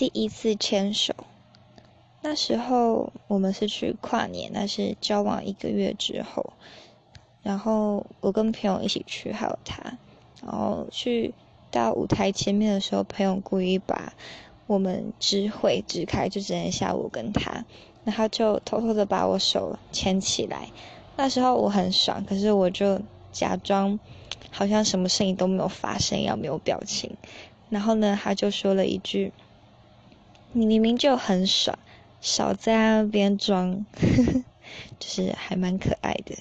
第一次牵手，那时候我们是去跨年，那是交往一个月之后，然后我跟朋友一起去，还有他，然后去到舞台前面的时候，朋友故意把我们支会支开，就只剩下我跟他，然后就偷偷的把我手牵起来，那时候我很爽，可是我就假装好像什么事情都没有发生，要没有表情，然后呢，他就说了一句。你明明就很爽，少在那边装，就是还蛮可爱的。